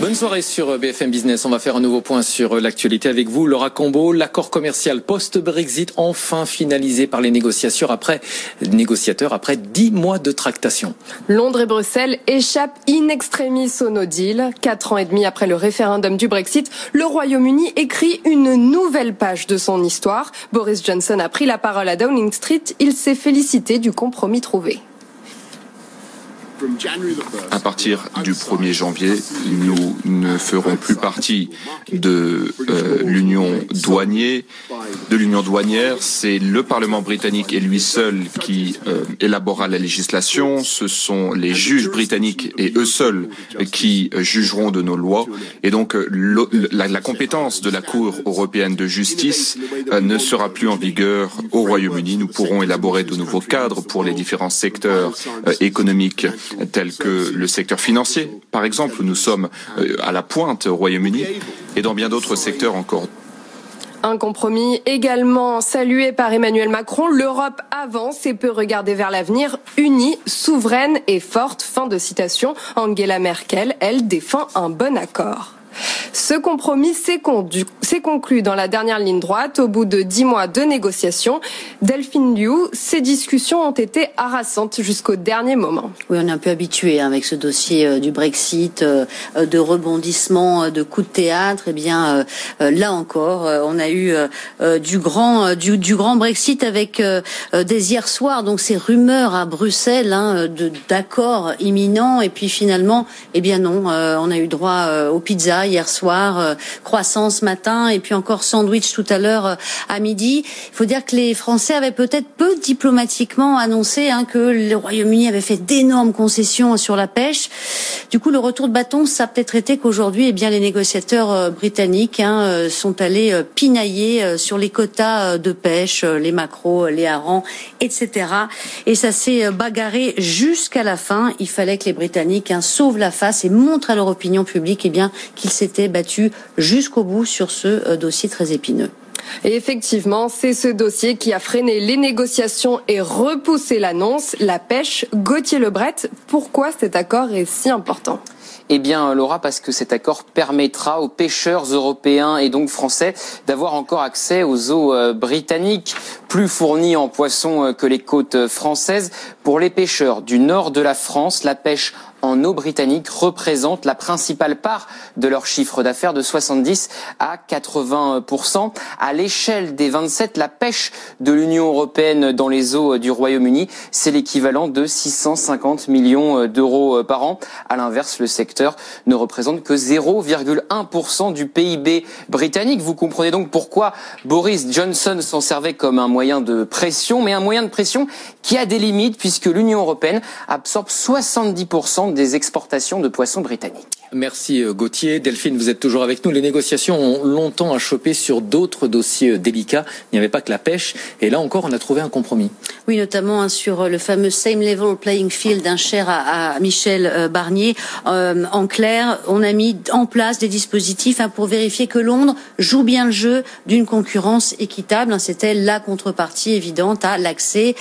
Bonne soirée sur BFM Business. On va faire un nouveau point sur l'actualité avec vous. Laura Combo, l'accord commercial post-Brexit enfin finalisé par les négociateurs après, négociateurs après dix mois de tractation. Londres et Bruxelles échappent in extremis au no deal. Quatre ans et demi après le référendum du Brexit, le Royaume-Uni écrit une nouvelle page de son histoire. Boris Johnson a pris la parole à Downing Street. Il s'est félicité du compromis trouvé. À partir du 1er janvier, nous ne ferons plus partie de euh, l'union douanière. De l'union douanière, c'est le Parlement britannique et lui seul qui euh, élaborera la législation. Ce sont les juges britanniques et eux seuls qui euh, jugeront de nos lois. Et donc, la, la, compétence de la Cour européenne de justice ne sera plus en vigueur au Royaume-Uni. Nous pourrons élaborer de nouveaux cadres pour les différents secteurs économiques tels que le secteur financier, par exemple, nous sommes euh, à la pointe au Royaume-Uni, et dans bien d'autres secteurs encore. Un compromis également salué par Emmanuel Macron. L'Europe avance et peut regarder vers l'avenir unie, souveraine et forte. Fin de citation. Angela Merkel, elle, défend un bon accord. Ce compromis s'est conclu dans la dernière ligne droite au bout de dix mois de négociations. Delphine Liu, ces discussions ont été harassantes jusqu'au dernier moment. Oui, on est un peu habitué hein, avec ce dossier euh, du Brexit, euh, de rebondissement, euh, de coups de théâtre. Eh bien, là encore, on a eu du grand du, grand Brexit avec des hier soir, donc ces rumeurs à Bruxelles hein, d'accords imminents, et puis finalement, eh bien non, on a eu droit aux pizzas hier soir, euh, croissant ce matin et puis encore sandwich tout à l'heure euh, à midi. Il faut dire que les Français avaient peut-être peu diplomatiquement annoncé hein, que le Royaume-Uni avait fait d'énormes concessions sur la pêche. Du coup, le retour de bâton, ça a peut-être été qu'aujourd'hui, eh bien, les négociateurs euh, britanniques hein, sont allés pinailler sur les quotas de pêche, les macros, les harengs, etc. Et ça s'est bagarré jusqu'à la fin. Il fallait que les Britanniques hein, sauvent la face et montrent à leur opinion publique eh bien qu'ils s'était battu jusqu'au bout sur ce euh, dossier très épineux. Et effectivement, c'est ce dossier qui a freiné les négociations et repoussé l'annonce. La pêche, Gauthier Lebret, pourquoi cet accord est si important? Eh bien, Laura, parce que cet accord permettra aux pêcheurs européens et donc français d'avoir encore accès aux eaux euh, britanniques, plus fournies en poissons euh, que les côtes françaises. Pour les pêcheurs du nord de la France, la pêche en eau britannique représente la principale part de leur chiffre d'affaires de 70 à 80% À l'échelle des 27, la pêche de l'Union européenne dans les eaux du Royaume-Uni, c'est l'équivalent de 650 millions d'euros par an. À l'inverse, le secteur ne représente que 0,1% du PIB britannique. Vous comprenez donc pourquoi Boris Johnson s'en servait comme un moyen de pression, mais un moyen de pression qui a des limites puisque l'Union européenne absorbe 70% des exportations de poissons britanniques. Merci euh, Gauthier. Delphine, vous êtes toujours avec nous. Les négociations ont longtemps achoppé sur d'autres dossiers euh, délicats. Il n'y avait pas que la pêche. Et là encore, on a trouvé un compromis. Oui, notamment hein, sur euh, le fameux same level playing field, un cher à, Michel Barnier. en clair, on a mis en place des dispositifs hein, pour vérifier que Londres joue bien le jeu d'une concurrence équitable. Hein. C'était la contrepartie évidente à l'accès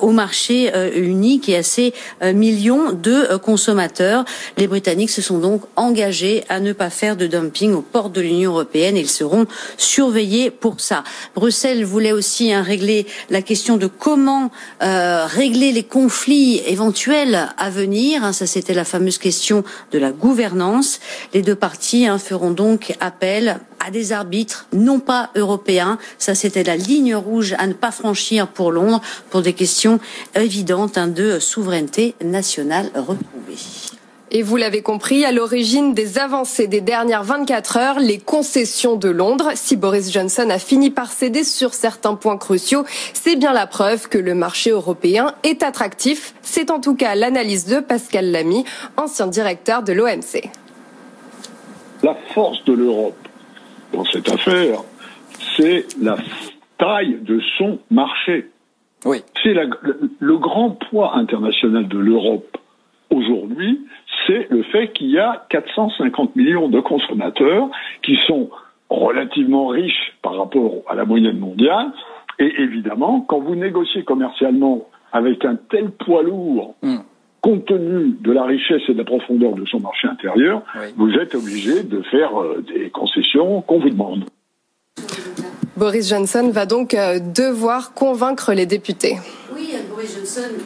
au marché unique et à ces millions de consommateurs. Les Britanniques se sont donc engagés à ne pas faire de dumping aux portes de l'Union européenne et ils seront surveillés pour ça. Bruxelles voulait aussi hein, régler la question de comment euh, régler les conflits éventuels à venir. Hein, ça, c'était la fameuse question de la gouvernance. Les deux parties hein, feront donc appel à des arbitres non pas européens. Ça, c'était la ligne rouge à ne pas franchir pour Londres pour des questions évidentes de souveraineté nationale retrouvée. Et vous l'avez compris, à l'origine des avancées des dernières 24 heures, les concessions de Londres. Si Boris Johnson a fini par céder sur certains points cruciaux, c'est bien la preuve que le marché européen est attractif. C'est en tout cas l'analyse de Pascal Lamy, ancien directeur de l'OMC. La force de l'Europe dans cette affaire, c'est la taille de son marché. Oui. C'est le grand poids international de l'Europe aujourd'hui, c'est le fait qu'il y a 450 millions de consommateurs qui sont relativement riches par rapport à la moyenne mondiale. Et évidemment, quand vous négociez commercialement avec un tel poids lourd, hmm. compte tenu de la richesse et de la profondeur de son marché intérieur, vous êtes obligé de faire euh, des concessions qu'on vous demande. Boris Johnson va donc euh, devoir convaincre les députés.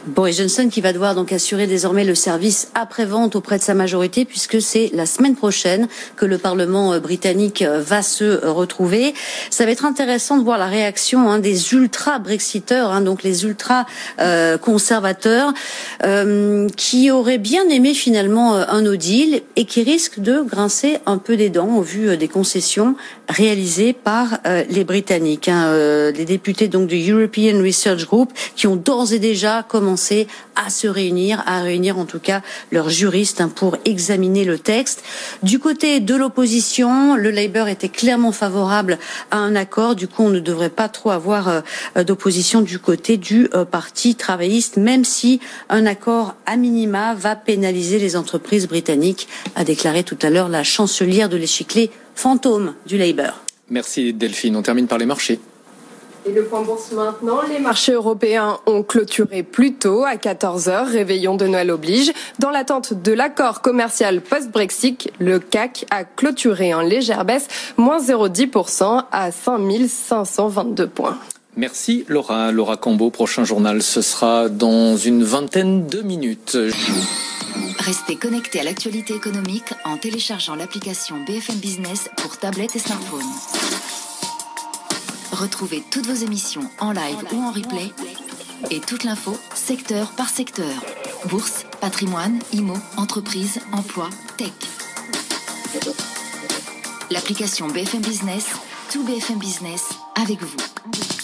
Boris Johnson. qui va devoir donc assurer désormais le service après-vente auprès de sa majorité puisque c'est la semaine prochaine que le Parlement euh, britannique euh, va se euh, retrouver. Ça va être intéressant de voir la réaction hein, des ultra-brexiteurs, hein, donc les ultra-conservateurs, qui auraient bien aimé finalement un no deal et qui risquent de grincer un peu des dents au vu des concessions réalisées par les Britanniques. Hein, les députés donc du European Research Group qui ont d'ores et déjà commencé à se réunir, à réunir en tout cas leurs juristes hein, pour examiner le texte. Du côté de l'opposition, le Labour était clairement favorable à un accord. Du coup, on ne devrait pas trop avoir euh, d'opposition du côté du euh, Parti travailliste, même si un accord à minima va pénaliser les entreprises britanniques, a déclaré tout à l'heure la chancelière de l'échiquier fantôme du Labour. Merci Delphine. On termine par les marchés. Et le point bourse maintenant, les marchés européens ont clôturé plus tôt à 14h, réveillon de Noël oblige. Dans l'attente de l'accord commercial post-Brexit, le CAC a clôturé en légère baisse, moins 0,10% à 5522 points. Merci Laura. Laura Combo, prochain journal, ce sera dans une vingtaine de minutes. Restez connectés à l'actualité économique en téléchargeant l'application BFM Business pour tablette et smartphone. Retrouvez toutes vos émissions en live ou en replay et toute l'info secteur par secteur. Bourse, patrimoine, IMO, entreprise, emploi, tech. L'application BFM Business, tout BFM Business avec vous.